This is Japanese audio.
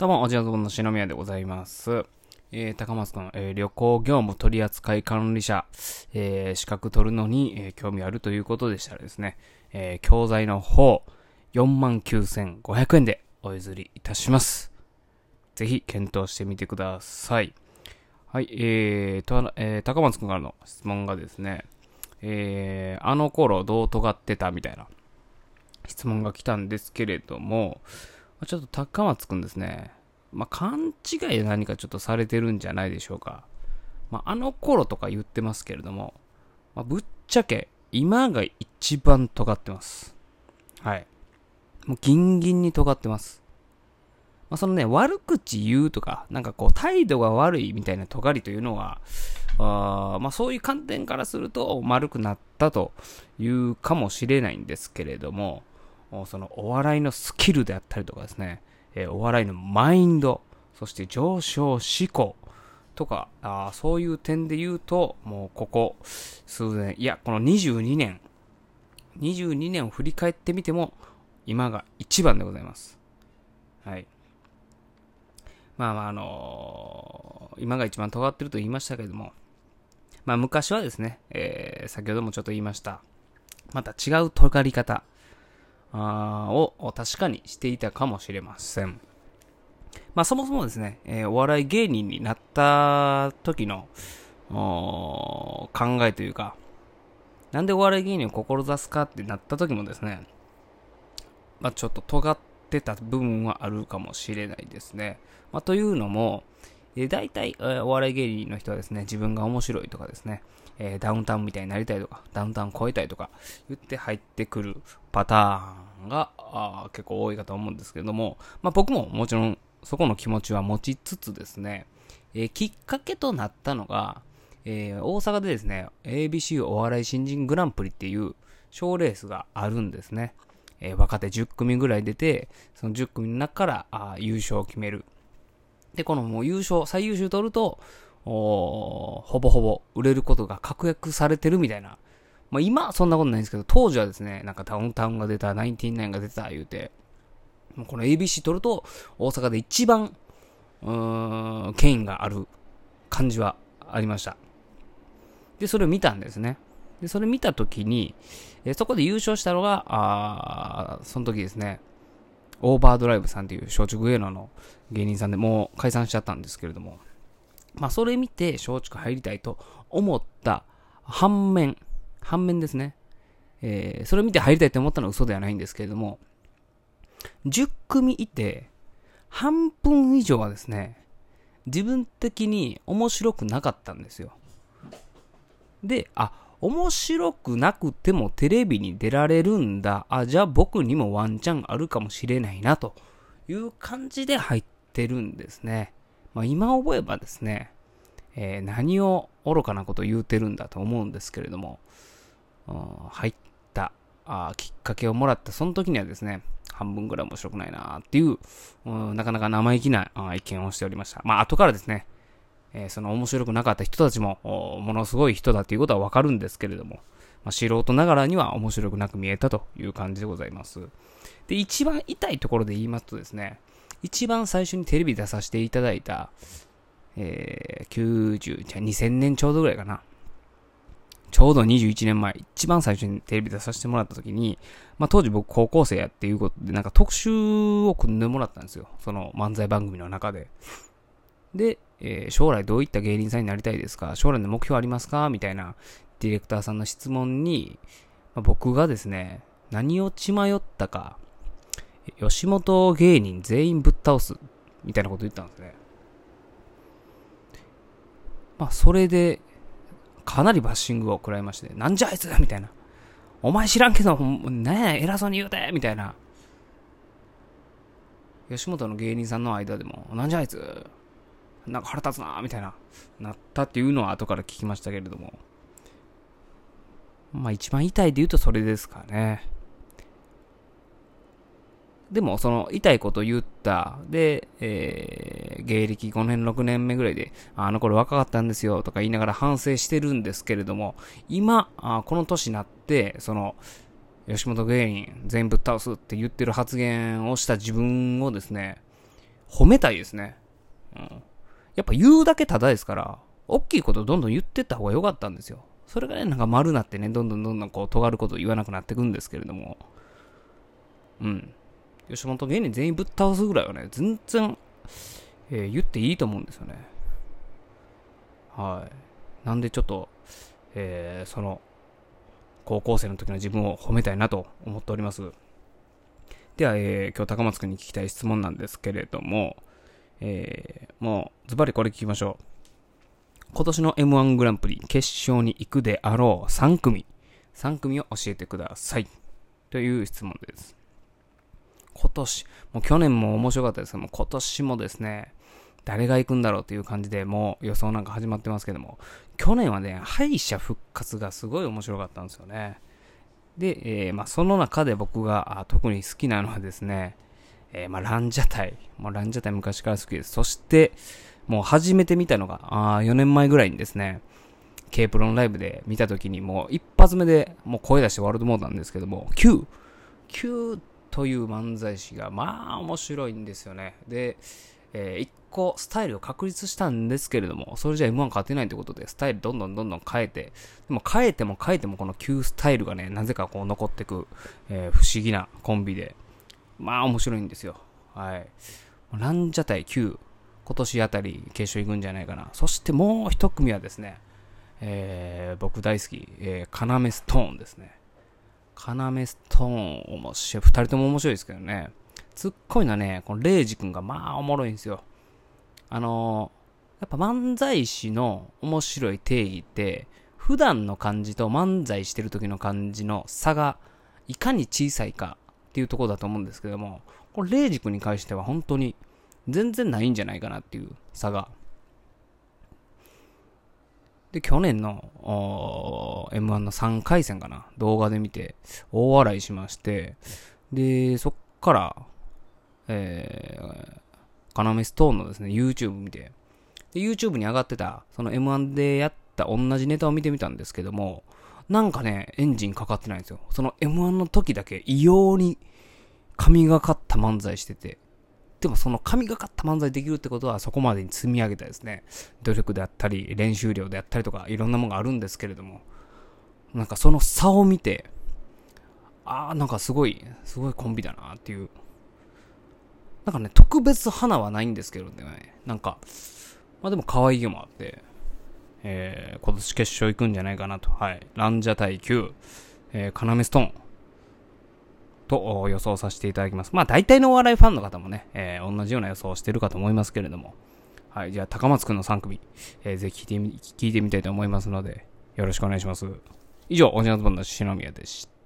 どうも、おじやぞぼの篠宮でございます。えー、高松くん、えー旅行業務取扱管理者、えー資格取るのに、えー興味あるということでしたらですね、えー教材の方、49,500円でお譲りいたします。ぜひ検討してみてください。はい、えーと、えー高松くんからの質問がですね、えーあの頃どう尖ってたみたいな質問が来たんですけれども、ちょっと高松くんですね、まあ、勘違いで何かちょっとされてるんじゃないでしょうか。まあ、あの頃とか言ってますけれども、まあ、ぶっちゃけ今が一番尖ってます。はい。もうギンギンに尖ってます。まあ、そのね、悪口言うとか、なんかこう態度が悪いみたいな尖りというのは、あーまあそういう観点からすると丸くなったというかもしれないんですけれども、おそのお笑いのスキルであったりとかですね、えーお笑いのマインド、そして上昇志向とか、あそういう点で言うと、もうここ数年、いや、この22年、22年を振り返ってみても、今が一番でございます。はい。まあまあ、あのー今が一番尖ってると言いましたけれども、まあ昔はですね、えー先ほどもちょっと言いました、また違う尖り方、を確かにしていたかもしれません。まあそもそもですね、えーお笑い芸人になった時の考えというか、なんでお笑い芸人を志すかってなった時もですね、まあちょっと尖ってた部分はあるかもしれないですね。まあというのも、えー大体、えーお笑い芸人の人はですね、自分が面白いとかですね、えーダウンタウンみたいになりたいとか、ダウンタウン超えたいとか言って入ってくるパターンが結構多いかと思うんですけども、まあ僕ももちろんそこの気持ちは持ちつつですね、えーきっかけとなったのが、えー大阪でですね、ABC お笑い新人グランプリっていう賞レースがあるんですね。えー若手10組ぐらい出て、その10組の中から優勝を決める。で、このもう優勝、最優秀取ると、ほぼほぼ売れることが確約されてるみたいな。まあ今はそんなことないんですけど、当時はですね、なんかダウンタウンが出た、ナインティナインが出た言うて、もうこの ABC 取ると、大阪で一番、うーん、権威がある感じはありました。で、それを見たんですね。で、それ見たときに、えそこで優勝したのが、あその時ですね、オーバードライブさんっていう松竹芸能の芸人さんでもう解散しちゃったんですけれども、まあそれ見て松竹入りたいと思った反面、反面ですね。えーそれ見て入りたいって思ったのは嘘ではないんですけれども、10組いて、半分以上はですね、自分的に面白くなかったんですよ。で、あ、面白くなくてもテレビに出られるんだ。あ、じゃあ僕にもワンチャンあるかもしれないな、という感じで入ってるんですね。まあ今思えばですね、えー何を愚かなこと言うてるんだと思うんですけれども、入ったあきっかけをもらったその時にはですね、半分ぐらい面白くないなっていう、うんなかなか生意気な意見をしておりました。まあ後からですね、えーその面白くなかった人たちも、ものすごい人だっていうことはわかるんですけれども、まあ、素人ながらには面白くなく見えたという感じでございます。で、一番痛いところで言いますとですね、一番最初にテレビ出させていただいた、えー、90、じゃあ2000年ちょうどぐらいかな。ちょうど21年前、一番最初にテレビ出させてもらった時に、まあ当時僕高校生やっていうことで、なんか特集を組んでもらったんですよ。その漫才番組の中で。で、えー将来どういった芸人さんになりたいですか？将来の目標ありますか？みたいなディレクターさんの質問に、まあ僕がですね、何を血迷ったか、吉本芸人全員ぶっ倒す、みたいなこと言ったんですね。まあ、それで、かなりバッシングを食らいまして、なんじゃあいつみたいな。お前知らんけど、ねえ、偉そうに言うてみたいな。吉本の芸人さんの間でも、なんじゃあいつなんか腹立つなみたいな、なったっていうのは後から聞きましたけれども。まあ一番痛いで言うとそれですかね。でも、その、痛いこと言った。で、えー、芸歴5年、6年目ぐらいで、あの頃若かったんですよ、とか言いながら反省してるんですけれども、今、あこの年になって、その、吉本芸人全部倒すって言ってる発言をした自分をですね、褒めたいですね。うん。やっぱ言うだけただですから、大きいことどんどん言ってった方が良かったんですよ。それがね、なんか丸なってね、どんどんどんどんこう、尖ることを言わなくなってくんですけれども、うん。吉本芸人全員ぶっ倒すぐらいはね、全然、えー、言っていいと思うんですよね。はい。なんでちょっと、えー、その、高校生の時の自分を褒めたいなと思っております。では、えー、今日高松くんに聞きたい質問なんですけれども、えー、もう、ズバリこれ聞きましょう。今年の M1 グランプリ決勝に行くであろう3組、3組を教えてください。という質問です。今年、もう去年も面白かったですけども、今年もですね、誰が行くんだろうっていう感じでもう予想なんか始まってますけども、去年はね、敗者復活がすごい面白かったんですよね。で、えー、まあその中で僕が特に好きなのはですね、え、まランジャタイ。もランジャタイ昔から好きです。そして、もう初めて見たのが、あ4年前ぐらいにですね、K プロのライブで見た時にもう一発目でもう声出してワールドモードなんですけども、Q、Q という漫才師がまあ面白いんですよね。で、えー、一個スタイルを確立したんですけれども、それじゃ M1 勝てないということで、スタイルどんどんどんどん変えて、でも変えても変えてもこの Q スタイルがね、なぜかこう残ってく、えー、不思議なコンビで、まあ面白いんですよ。はい。ランジャタイ Q、今年あたり決勝行くんじゃないかな。そしてもう一組はですね、えー、僕大好き、えー、カナメストーンですね。カナメストーン、面白い。二人とも面白いですけどね。つっこいのね、このレイジ君がまあおもろいんですよ。あのー、やっぱ漫才師の面白い定義って、普段の感じと漫才してる時の感じの差がいかに小さいかっていうとこだと思うんですけども、これレイジ君に関しては本当に全然ないんじゃないかなっていう差が。で、去年の M1 の3回戦かな、動画で見て大笑いしまして、で、そっから、えー、カナメストーンのですね、YouTube 見て、で、YouTube に上がってた、その M1 でやった同じネタを見てみたんですけども、なんかね、エンジンかかってないんですよ。その M1 の時だけ異様に神がかった漫才してて、でもその神がかった漫才できるってことはそこまでに積み上げたですね、努力であったり、練習量であったりとか、いろんなものがあるんですけれども、なんかその差を見て、ああ、なんかすごい、すごいコンビだなっていう。なんかね、特別花はないんですけどね、なんか、まあでも可愛げもあって、えー、今年決勝行くんじゃないかなと。はい。ランジャ対9、えー、カナメストーン。と予想させていただきます。まあ大体のお笑いファンの方もね、えー、同じような予想をしてるかと思いますけれども。はい、じゃあ高松くんの3組、えー、ぜひ聞いてみ、聞いてみたいと思いますので、よろしくお願いします。以上、おじなずぼんの篠宮でした。